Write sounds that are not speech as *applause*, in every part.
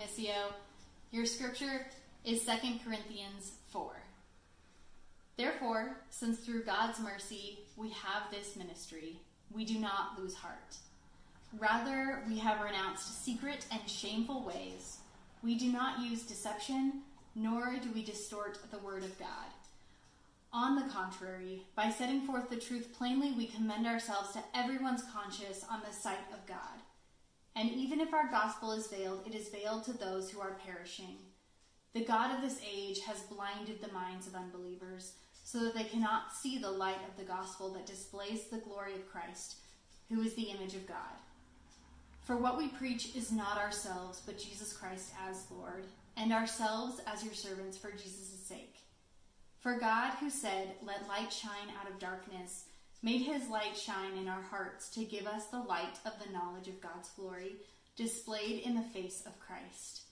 Missio. Your scripture is 2 Corinthians 4. Therefore, since through God's mercy we have this ministry, we do not lose heart. Rather, we have renounced secret and shameful ways. We do not use deception, nor do we distort the word of God. On the contrary, by setting forth the truth plainly, we commend ourselves to everyone's conscience on the sight of God. And even if our gospel is veiled, it is veiled to those who are perishing. The God of this age has blinded the minds of unbelievers, so that they cannot see the light of the gospel that displays the glory of Christ, who is the image of God. For what we preach is not ourselves, but Jesus Christ as Lord, and ourselves as your servants for Jesus' sake. For God, who said, Let light shine out of darkness, made his light shine in our hearts to give us the light of the knowledge of God's glory displayed in the face of Christ.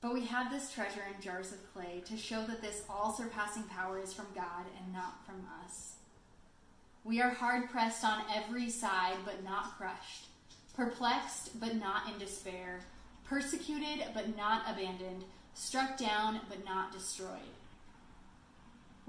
But we have this treasure in jars of clay to show that this all surpassing power is from God and not from us. We are hard pressed on every side, but not crushed, perplexed, but not in despair, persecuted, but not abandoned, struck down, but not destroyed.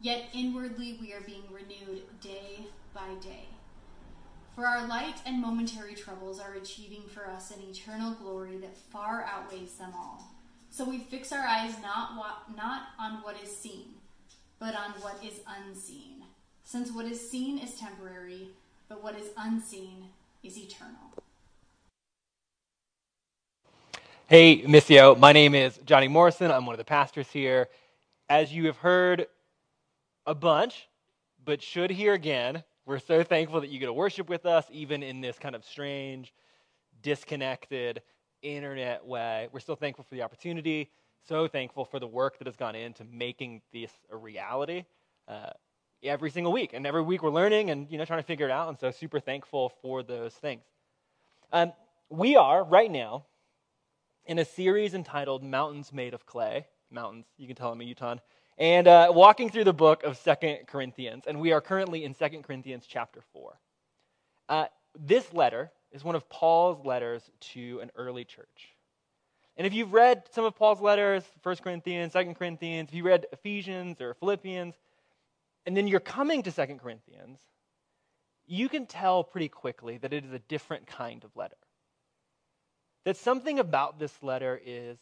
Yet inwardly we are being renewed day by day. For our light and momentary troubles are achieving for us an eternal glory that far outweighs them all. So we fix our eyes not, wa- not on what is seen, but on what is unseen. Since what is seen is temporary, but what is unseen is eternal. Hey, Missio. My name is Johnny Morrison. I'm one of the pastors here. As you have heard a bunch, but should hear again. We're so thankful that you get to worship with us, even in this kind of strange, disconnected internet way. We're still thankful for the opportunity, so thankful for the work that has gone into making this a reality. Uh, every single week, and every week we're learning and you know trying to figure it out, and so super thankful for those things. Um, we are right now in a series entitled "Mountains Made of Clay." Mountains, you can tell I'm a Utah and uh, walking through the book of Second Corinthians. And we are currently in Second Corinthians chapter 4. Uh, this letter is one of Paul's letters to an early church. And if you've read some of Paul's letters, First Corinthians, Second Corinthians, if you read Ephesians or Philippians, and then you're coming to Second Corinthians, you can tell pretty quickly that it is a different kind of letter. That something about this letter is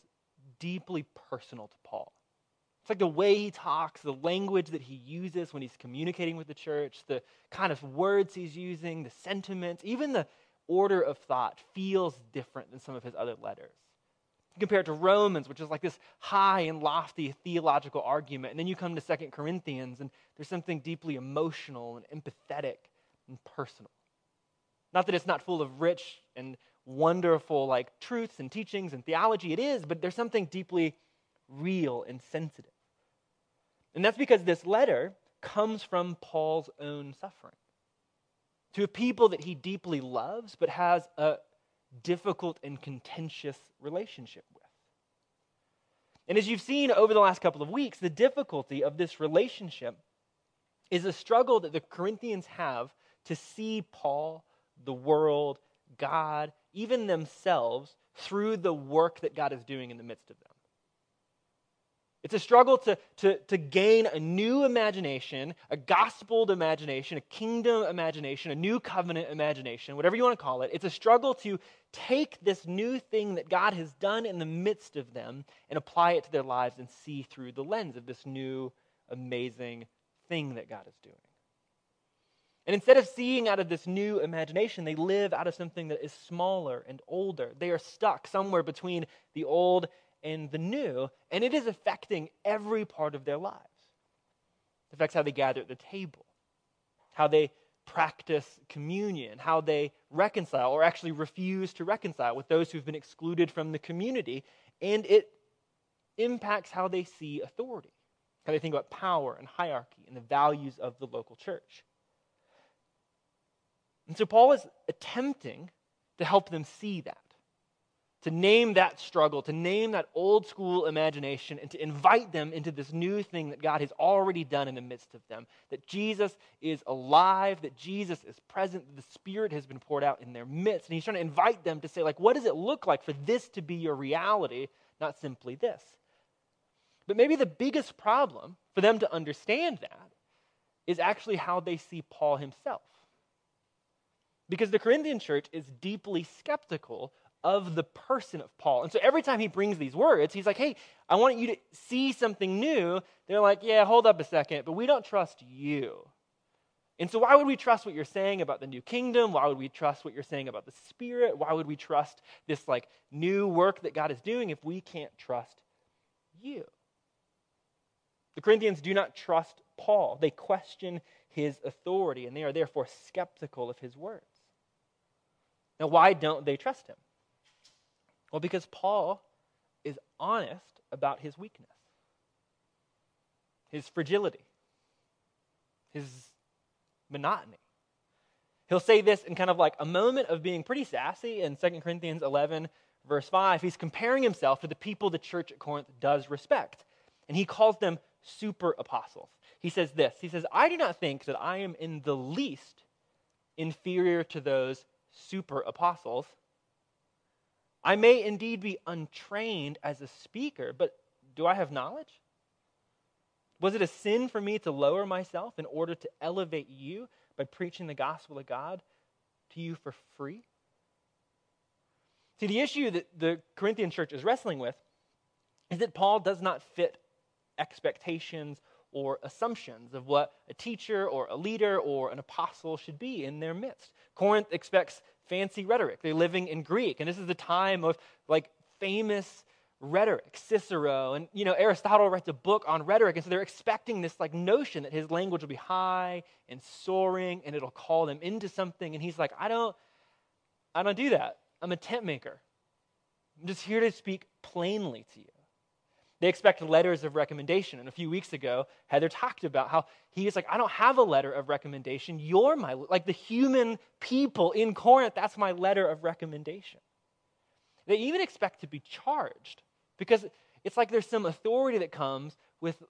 deeply personal to Paul. It's like the way he talks, the language that he uses when he's communicating with the church, the kind of words he's using, the sentiments, even the order of thought feels different than some of his other letters. Compare it to Romans, which is like this high and lofty theological argument. And then you come to Second Corinthians, and there's something deeply emotional and empathetic and personal. Not that it's not full of rich and wonderful like truths and teachings and theology, it is, but there's something deeply real and sensitive. And that's because this letter comes from Paul's own suffering to a people that he deeply loves but has a difficult and contentious relationship with. And as you've seen over the last couple of weeks, the difficulty of this relationship is a struggle that the Corinthians have to see Paul, the world, God, even themselves through the work that God is doing in the midst of them. It's a struggle to, to, to gain a new imagination, a gospeled imagination, a kingdom imagination, a new covenant imagination, whatever you want to call it. It's a struggle to take this new thing that God has done in the midst of them and apply it to their lives and see through the lens of this new amazing thing that God is doing. And instead of seeing out of this new imagination, they live out of something that is smaller and older. They are stuck somewhere between the old and the new, and it is affecting every part of their lives. It affects how they gather at the table, how they practice communion, how they reconcile or actually refuse to reconcile with those who've been excluded from the community, and it impacts how they see authority, how they think about power and hierarchy and the values of the local church. And so Paul is attempting to help them see that, to name that struggle, to name that old school imagination, and to invite them into this new thing that God has already done in the midst of them. That Jesus is alive, that Jesus is present, that the Spirit has been poured out in their midst. And he's trying to invite them to say, like, what does it look like for this to be your reality, not simply this? But maybe the biggest problem for them to understand that is actually how they see Paul himself. Because the Corinthian church is deeply skeptical of the person of Paul. And so every time he brings these words, he's like, hey, I want you to see something new. They're like, yeah, hold up a second, but we don't trust you. And so, why would we trust what you're saying about the new kingdom? Why would we trust what you're saying about the Spirit? Why would we trust this like new work that God is doing if we can't trust you? The Corinthians do not trust Paul. They question his authority, and they are therefore skeptical of his words. Now, why don't they trust him? Well, because Paul is honest about his weakness, his fragility, his monotony. He'll say this in kind of like a moment of being pretty sassy in 2 Corinthians 11, verse 5. He's comparing himself to the people the church at Corinth does respect. And he calls them super apostles. He says this He says, I do not think that I am in the least inferior to those super apostles. I may indeed be untrained as a speaker, but do I have knowledge? Was it a sin for me to lower myself in order to elevate you by preaching the gospel of God to you for free? See, the issue that the Corinthian church is wrestling with is that Paul does not fit expectations or assumptions of what a teacher or a leader or an apostle should be in their midst. Corinth expects fancy rhetoric. They're living in Greek, and this is the time of like famous rhetoric. Cicero and you know Aristotle writes a book on rhetoric, and so they're expecting this like notion that his language will be high and soaring, and it'll call them into something. And he's like, I don't, I don't do that. I'm a tent maker. I'm just here to speak plainly to you. They expect letters of recommendation. And a few weeks ago, Heather talked about how he is like, I don't have a letter of recommendation. You're my, like the human people in Corinth, that's my letter of recommendation. They even expect to be charged because it's like there's some authority that comes with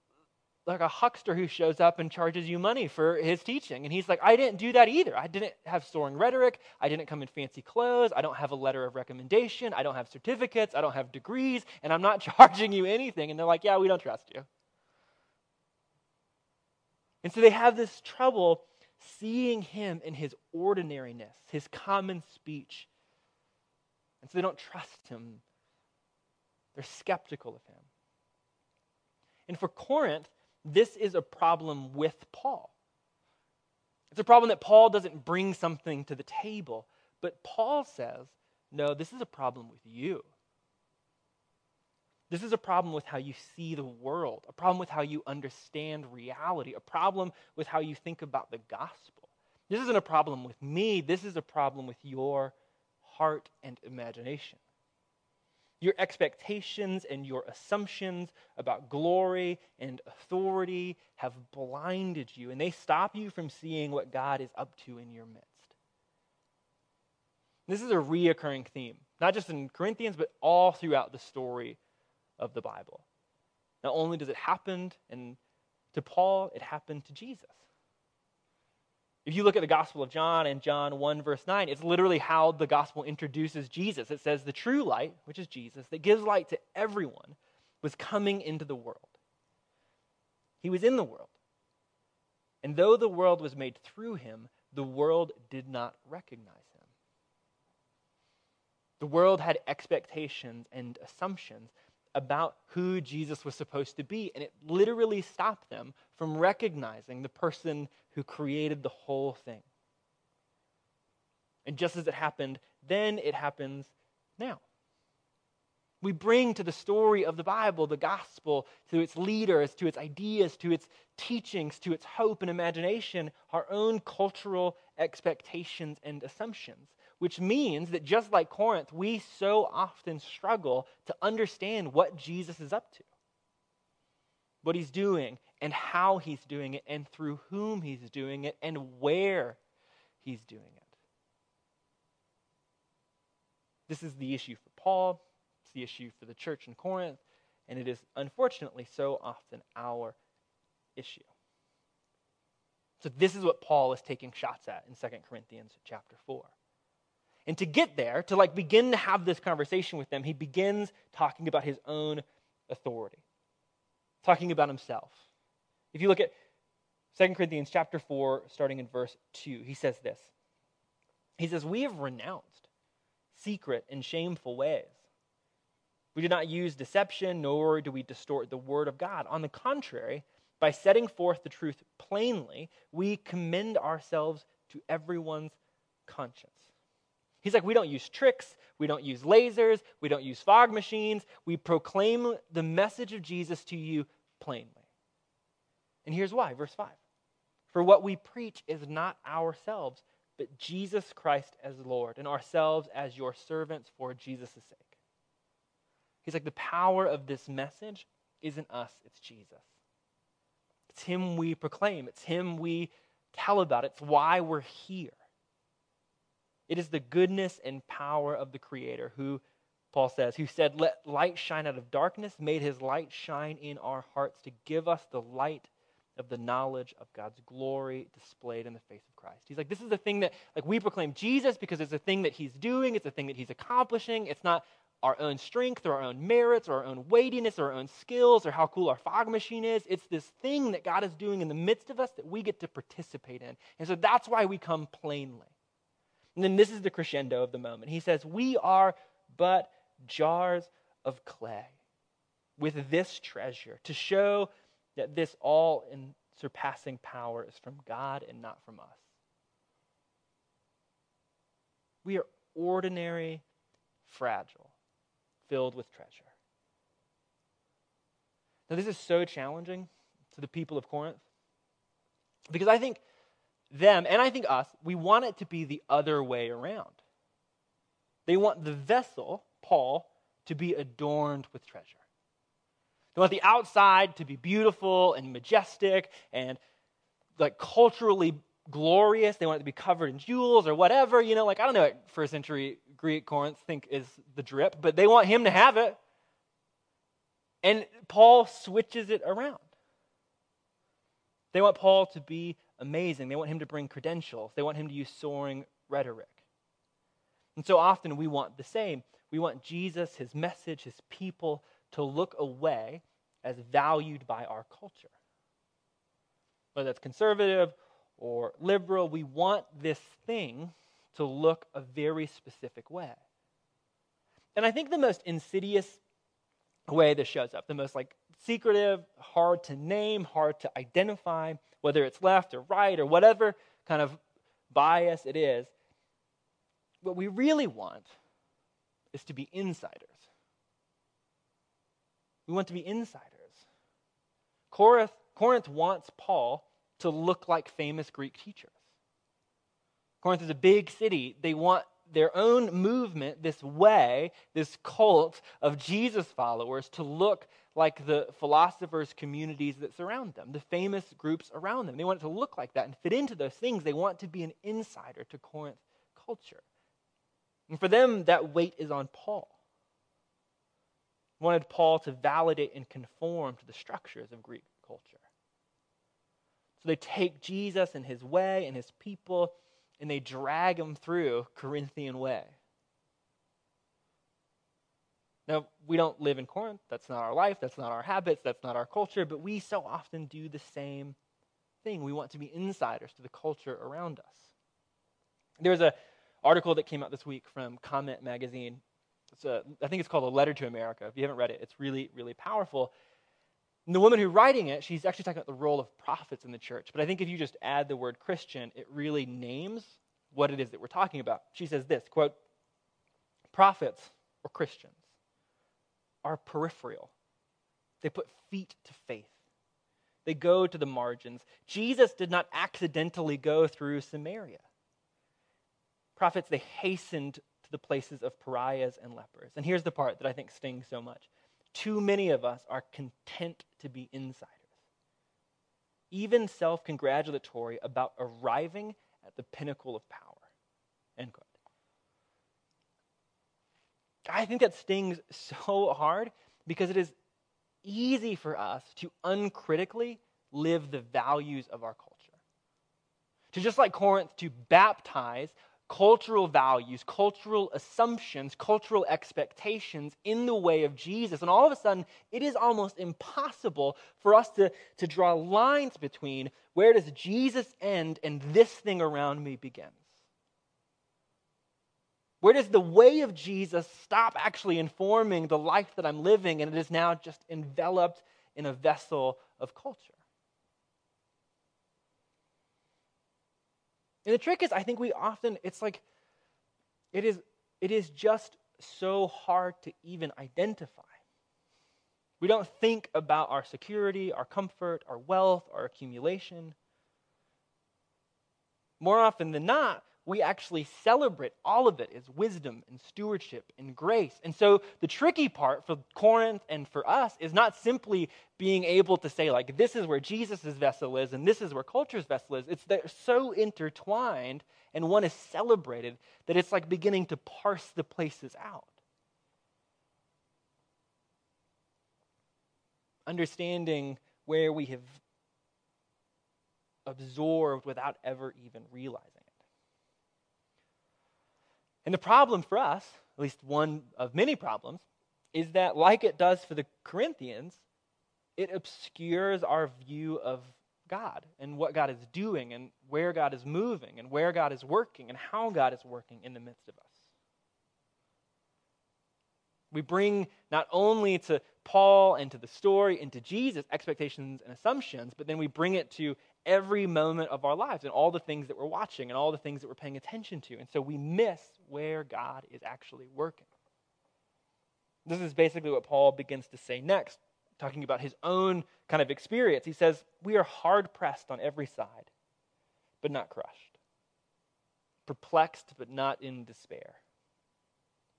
like a huckster who shows up and charges you money for his teaching. And he's like, I didn't do that either. I didn't have soaring rhetoric. I didn't come in fancy clothes. I don't have a letter of recommendation. I don't have certificates. I don't have degrees. And I'm not *laughs* charging you anything. And they're like, yeah, we don't trust you. And so they have this trouble seeing him in his ordinariness, his common speech. And so they don't trust him. They're skeptical of him. And for Corinth, this is a problem with Paul. It's a problem that Paul doesn't bring something to the table, but Paul says, no, this is a problem with you. This is a problem with how you see the world, a problem with how you understand reality, a problem with how you think about the gospel. This isn't a problem with me, this is a problem with your heart and imagination. Your expectations and your assumptions about glory and authority have blinded you, and they stop you from seeing what God is up to in your midst. This is a reoccurring theme, not just in Corinthians, but all throughout the story of the Bible. Not only does it happen and to Paul, it happened to Jesus. If you look at the Gospel of John and John 1, verse 9, it's literally how the Gospel introduces Jesus. It says, The true light, which is Jesus, that gives light to everyone, was coming into the world. He was in the world. And though the world was made through him, the world did not recognize him. The world had expectations and assumptions about who Jesus was supposed to be, and it literally stopped them from recognizing the person who created the whole thing. And just as it happened then, it happens now. We bring to the story of the Bible, the gospel, to its leaders, to its ideas, to its teachings, to its hope and imagination, our own cultural expectations and assumptions. Which means that just like Corinth, we so often struggle to understand what Jesus is up to, what he's doing, and how he's doing it, and through whom he's doing it, and where he's doing it. This is the issue for Paul it's the issue for the church in Corinth, and it is unfortunately so often our issue. So this is what Paul is taking shots at in 2 Corinthians chapter 4. And to get there, to like begin to have this conversation with them, he begins talking about his own authority, talking about himself. If you look at 2 Corinthians chapter 4, starting in verse 2, he says this. He says, We have renounced secret and shameful ways. We do not use deception, nor do we distort the word of God. On the contrary, by setting forth the truth plainly, we commend ourselves to everyone's conscience. He's like, we don't use tricks, we don't use lasers, we don't use fog machines. We proclaim the message of Jesus to you plainly. And here's why, verse 5. For what we preach is not ourselves, but Jesus Christ as Lord, and ourselves as your servants for Jesus' sake. He's like, the power of this message isn't us, it's Jesus. It's Him we proclaim, it's Him we tell about, it's why we're here. It is the goodness and power of the Creator who, Paul says, who said, Let light shine out of darkness, made His light shine in our hearts to give us the light of the knowledge of God's glory displayed in the face of Christ. He's like, this is the thing that, like, we proclaim Jesus because it's a thing that he's doing, it's a thing that he's accomplishing. It's not our own strength or our own merits or our own weightiness or our own skills or how cool our fog machine is. It's this thing that God is doing in the midst of us that we get to participate in. And so that's why we come plainly. And then this is the crescendo of the moment. He says, We are but jars of clay with this treasure to show that this all in surpassing power is from God and not from us. We are ordinary, fragile filled with treasure. Now, this is so challenging to the people of Corinth because I think them, and I think us, we want it to be the other way around. They want the vessel, Paul, to be adorned with treasure. They want the outside to be beautiful and majestic and like culturally glorious. They want it to be covered in jewels or whatever. You know, like I don't know what first century Greek Corinth think is the drip, but they want him to have it. And Paul switches it around. They want Paul to be amazing. They want him to bring credentials. They want him to use soaring rhetoric. And so often we want the same. We want Jesus, his message, his people to look away as valued by our culture. Whether that's conservative or liberal, we want this thing to look a very specific way. And I think the most insidious way this shows up, the most like secretive, hard to name, hard to identify, whether it's left or right or whatever kind of bias it is, what we really want is to be insiders. We want to be insiders. Corinth, Corinth wants Paul to look like famous Greek teachers. Corinth is a big city. They want their own movement, this way, this cult of Jesus followers to look like the philosophers' communities that surround them, the famous groups around them. They want it to look like that and fit into those things. They want to be an insider to Corinth culture. And for them, that weight is on Paul. Wanted Paul to validate and conform to the structures of Greek culture. So they take Jesus and his way and his people and they drag him through Corinthian way. Now, we don't live in Corinth. That's not our life. That's not our habits. That's not our culture. But we so often do the same thing. We want to be insiders to the culture around us. There was an article that came out this week from Comment Magazine It's a, I think it's called A Letter to America. If you haven't read it, it's really, really powerful. And the woman who's writing it, she's actually talking about the role of prophets in the church. But I think if you just add the word Christian, it really names what it is that we're talking about. She says this quote, prophets or Christians are peripheral. They put feet to faith. They go to the margins. Jesus did not accidentally go through Samaria. Prophets, they hastened to the places of pariahs and lepers. And here's the part that I think stings so much too many of us are content to be insiders, even self congratulatory about arriving at the pinnacle of power. End quote. I think that stings so hard because it is easy for us to uncritically live the values of our culture. To just like Corinth, to baptize cultural values, cultural assumptions, cultural expectations in the way of Jesus. And all of a sudden, it is almost impossible for us to, to draw lines between where does Jesus end and this thing around me begins. Where does the way of Jesus stop actually informing the life that I'm living and it is now just enveloped in a vessel of culture? And the trick is, I think we often, it's like, it is, it is just so hard to even identify. We don't think about our security, our comfort, our wealth, our accumulation. More often than not, we actually celebrate all of it as wisdom and stewardship and grace. And so the tricky part for Corinth and for us is not simply being able to say, like, this is where Jesus' vessel is and this is where culture's vessel is. It's they're so intertwined and one is celebrated that it's like beginning to parse the places out. Understanding where we have absorbed without ever even realizing. And the problem for us, at least one of many problems, is that, like it does for the Corinthians, it obscures our view of God and what God is doing and where God is moving and where God is working and how God is working in the midst of us. We bring not only to Paul and to the story and to Jesus expectations and assumptions, but then we bring it to every moment of our lives and all the things that we're watching and all the things that we're paying attention to. And so we miss where God is actually working. This is basically what Paul begins to say next, talking about his own kind of experience. He says, We are hard pressed on every side, but not crushed, perplexed, but not in despair,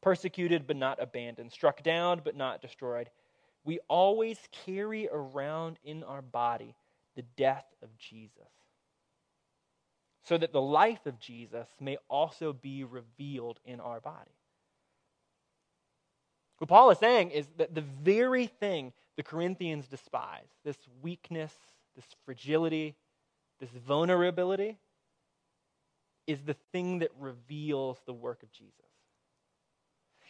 persecuted, but not abandoned, struck down, but not destroyed. We always carry around in our body the death of Jesus, so that the life of Jesus may also be revealed in our body. What Paul is saying is that the very thing the Corinthians despise, this weakness, this fragility, this vulnerability, is the thing that reveals the work of Jesus.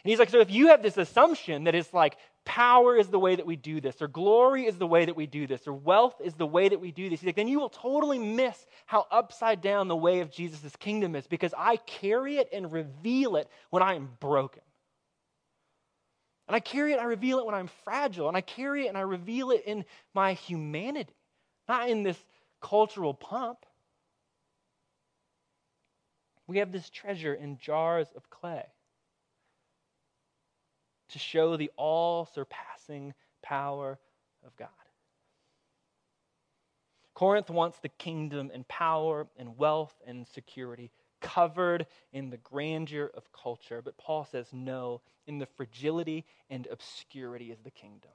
And he's like, so if you have this assumption that it's like power is the way that we do this, or glory is the way that we do this, or wealth is the way that we do this, he's like, then you will totally miss how upside down the way of Jesus' kingdom is because I carry it and reveal it when I am broken. And I carry it I reveal it when I'm fragile. And I carry it and I reveal it in my humanity, not in this cultural pomp. We have this treasure in jars of clay to show the all surpassing power of God. Corinth wants the kingdom and power and wealth and security covered in the grandeur of culture. But Paul says, no, in the fragility and obscurity is the kingdom.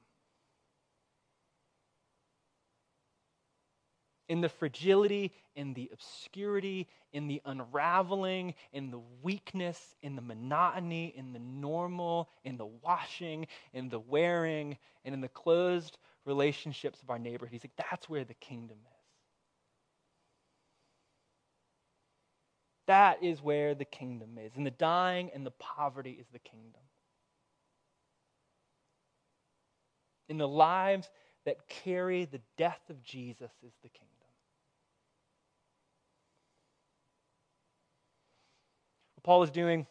In the fragility, in the obscurity, in the unraveling, in the weakness, in the monotony, in the normal, in the washing, in the wearing, and in the closed relationships of our neighborhood. He's like, that's where the kingdom is. That is where the kingdom is. In the dying and the poverty is the kingdom. In the lives that carry the death of Jesus is the kingdom. Paul is doing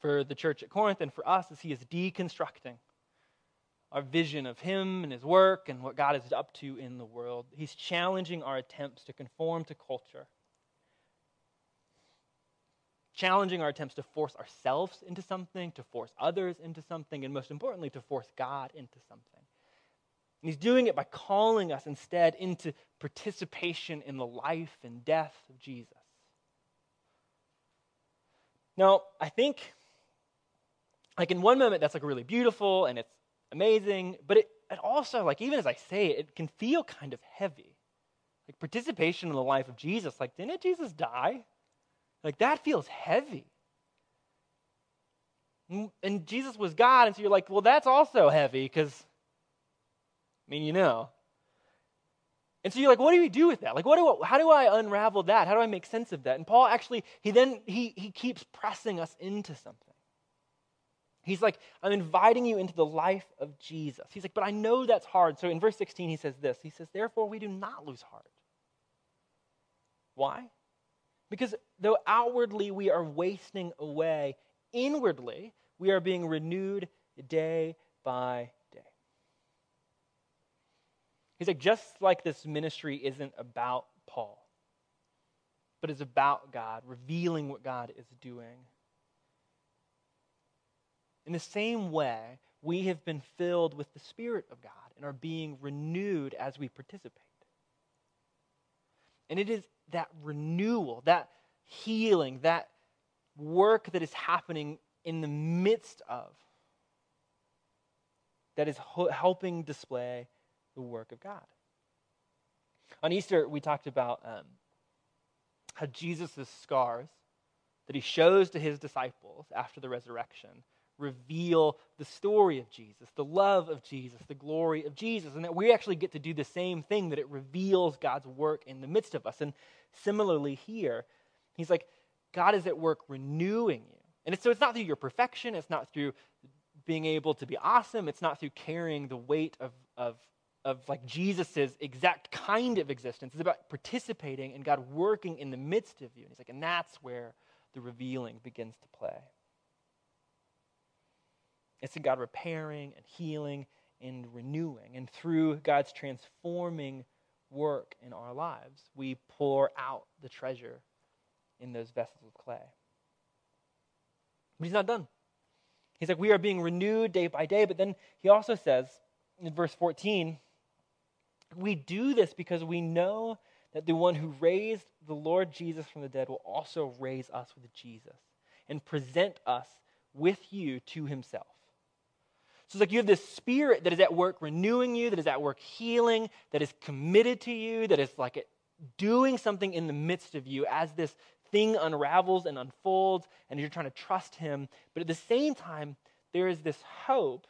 for the church at Corinth and for us as he is deconstructing our vision of him and his work and what God is up to in the world. He's challenging our attempts to conform to culture, challenging our attempts to force ourselves into something, to force others into something, and most importantly, to force God into something. And he's doing it by calling us instead into participation in the life and death of Jesus. Now, I think, like, in one moment, that's like really beautiful and it's amazing, but it, it also, like, even as I say it, it can feel kind of heavy. Like, participation in the life of Jesus, like, didn't Jesus die? Like, that feels heavy. And Jesus was God, and so you're like, well, that's also heavy because I mean, you know. And so you're like, what do we do with that? Like, what do I, how do I unravel that? How do I make sense of that? And Paul actually, he then he he keeps pressing us into something. He's like, I'm inviting you into the life of Jesus. He's like, but I know that's hard. So in verse 16, he says this. He says, Therefore, we do not lose heart. Why? Because though outwardly we are wasting away, inwardly we are being renewed day by He's like, just like this ministry isn't about Paul, but is about God, revealing what God is doing. In the same way, we have been filled with the Spirit of God and are being renewed as we participate. And it is that renewal, that healing, that work that is happening in the midst of that is ho- helping display the work of God. On Easter, we talked about um, how Jesus' scars that he shows to his disciples after the resurrection reveal the story of Jesus, the love of Jesus, the glory of Jesus, and that we actually get to do the same thing, that it reveals God's work in the midst of us. And similarly, here, he's like, God is at work renewing you. And so it's not through your perfection, it's not through being able to be awesome, it's not through carrying the weight of, of of like Jesus's exact kind of existence. It's about participating and God working in the midst of you. And he's like, and that's where the revealing begins to play. It's in God repairing and healing and renewing. And through God's transforming work in our lives, we pour out the treasure in those vessels of clay. But he's not done. He's like, we are being renewed day by day. But then he also says in verse 14, we do this because we know that the one who raised the Lord Jesus from the dead will also raise us with Jesus and present us with you to himself. So it's like you have this spirit that is at work renewing you, that is at work healing, that is committed to you, that is like doing something in the midst of you as this thing unravels and unfolds and you're trying to trust him. But at the same time, there is this hope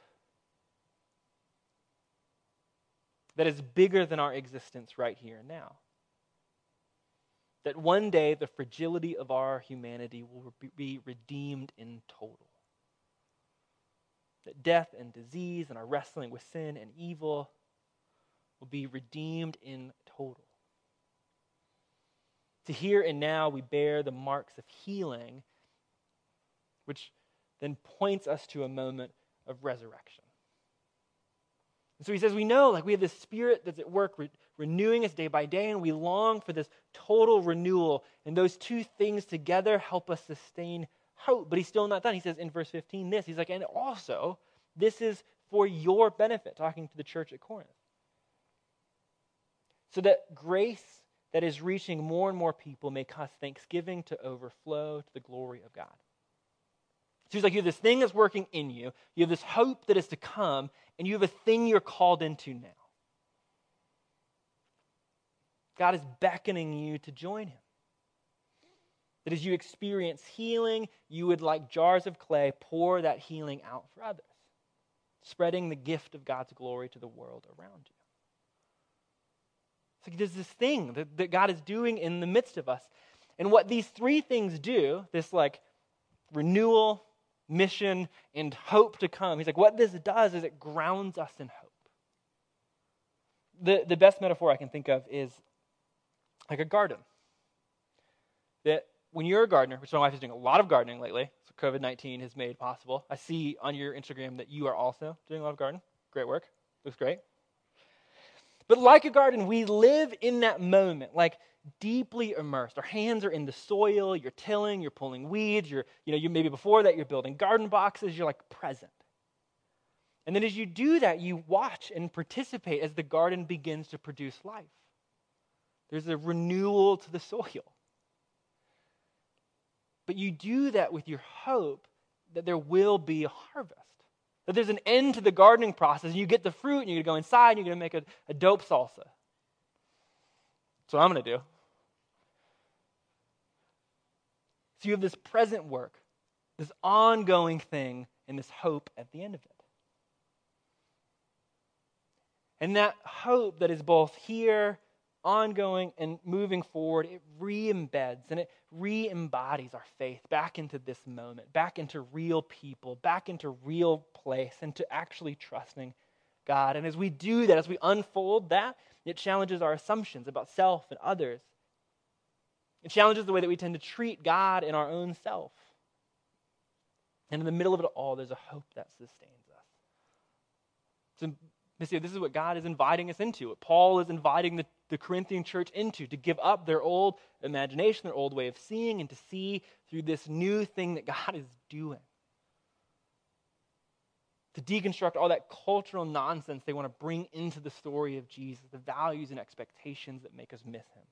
that is bigger than our existence right here and now. That one day the fragility of our humanity will be redeemed in total. That death and disease and our wrestling with sin and evil will be redeemed in total. To here and now we bear the marks of healing, which then points us to a moment of resurrection. And so he says, we know, like, we have this spirit that's at work re- renewing us day by day, and we long for this total renewal. And those two things together help us sustain hope. But he's still not done. He says in verse 15 this He's like, and also, this is for your benefit, talking to the church at Corinth. So that grace that is reaching more and more people may cause thanksgiving to overflow to the glory of God. So he's like, you have this thing that's working in you, you have this hope that is to come, and you have a thing you're called into now. God is beckoning you to join him. That as you experience healing, you would, like jars of clay, pour that healing out for others, spreading the gift of God's glory to the world around you. It's like there's this thing that, that God is doing in the midst of us. And what these three things do this like renewal, mission, and hope to come. He's like, what this does is it grounds us in hope. The, the best metaphor I can think of is like a garden. That when you're a gardener, which my wife is doing a lot of gardening lately, so COVID 19 has made possible. I see on your Instagram that you are also doing a lot of gardening. Great work. Looks great. But like a garden, we live in that moment, like deeply immersed. Our hands are in the soil, you're tilling, you're pulling weeds, you're, you know, you maybe before that you're building garden boxes, you're like present. And then as you do that, you watch and participate as the garden begins to produce life. There's a renewal to the soil. But you do that with your hope that there will be a harvest. That there's an end to the gardening process, and you get the fruit, and you're going to go inside, and you're going to make a, a dope salsa. That's what I'm going to do. So you have this present work, this ongoing thing, and this hope at the end of it. And that hope that is both here ongoing and moving forward, it re embeds and it re embodies our faith back into this moment, back into real people, back into real place, and to actually trusting God. And as we do that, as we unfold that, it challenges our assumptions about self and others. It challenges the way that we tend to treat God and our own self. And in the middle of it all, there's a hope that sustains us. So this is what God is inviting us into, what Paul is inviting the, the Corinthian church into, to give up their old imagination, their old way of seeing, and to see through this new thing that God is doing. To deconstruct all that cultural nonsense they want to bring into the story of Jesus, the values and expectations that make us miss him.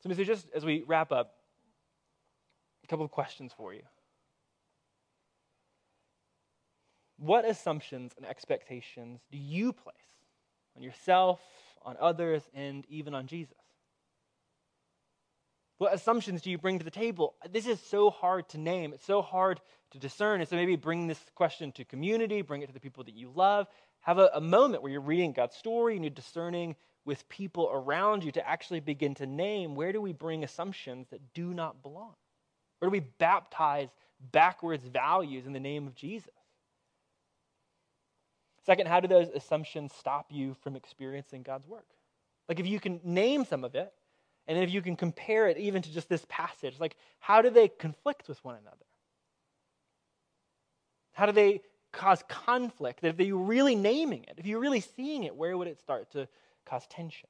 So, Missio just as we wrap up, a couple of questions for you. What assumptions and expectations do you place on yourself, on others, and even on Jesus? What assumptions do you bring to the table? This is so hard to name. It's so hard to discern. And so maybe bring this question to community, bring it to the people that you love. Have a, a moment where you're reading God's story and you're discerning with people around you to actually begin to name where do we bring assumptions that do not belong? Where do we baptize backwards values in the name of Jesus? Second, how do those assumptions stop you from experiencing God's work? Like if you can name some of it, and if you can compare it even to just this passage, like how do they conflict with one another? How do they cause conflict? If you're really naming it, if you're really seeing it, where would it start to cause tension?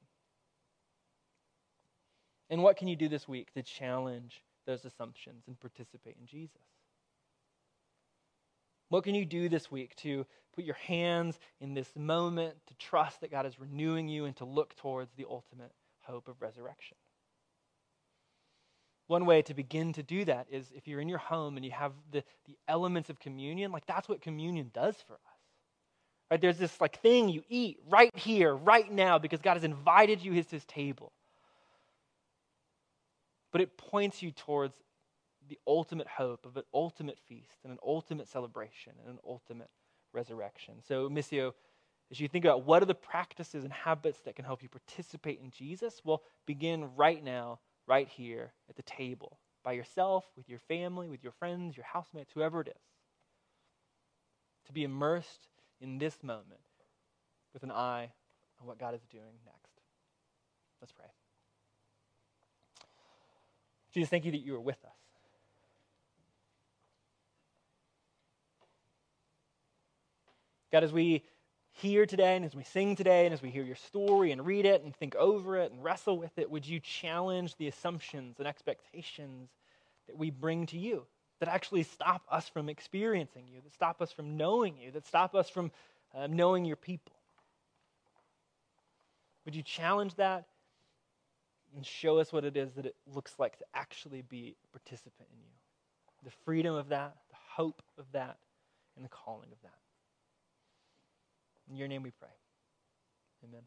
And what can you do this week to challenge those assumptions and participate in Jesus? What can you do this week to put your hands in this moment, to trust that God is renewing you, and to look towards the ultimate hope of resurrection? One way to begin to do that is if you're in your home and you have the, the elements of communion, like that's what communion does for us. Right? There's this like thing you eat right here, right now, because God has invited you to his table. But it points you towards the ultimate hope of an ultimate feast and an ultimate celebration and an ultimate resurrection. So, Missio, as you think about what are the practices and habits that can help you participate in Jesus, well, begin right now, right here at the table, by yourself, with your family, with your friends, your housemates, whoever it is. To be immersed in this moment with an eye on what God is doing next. Let's pray. Jesus, thank you that you are with us. God, as we hear today and as we sing today and as we hear your story and read it and think over it and wrestle with it, would you challenge the assumptions and expectations that we bring to you that actually stop us from experiencing you, that stop us from knowing you, that stop us from uh, knowing your people? Would you challenge that and show us what it is that it looks like to actually be a participant in you? The freedom of that, the hope of that, and the calling of that. In your name we pray. Amen.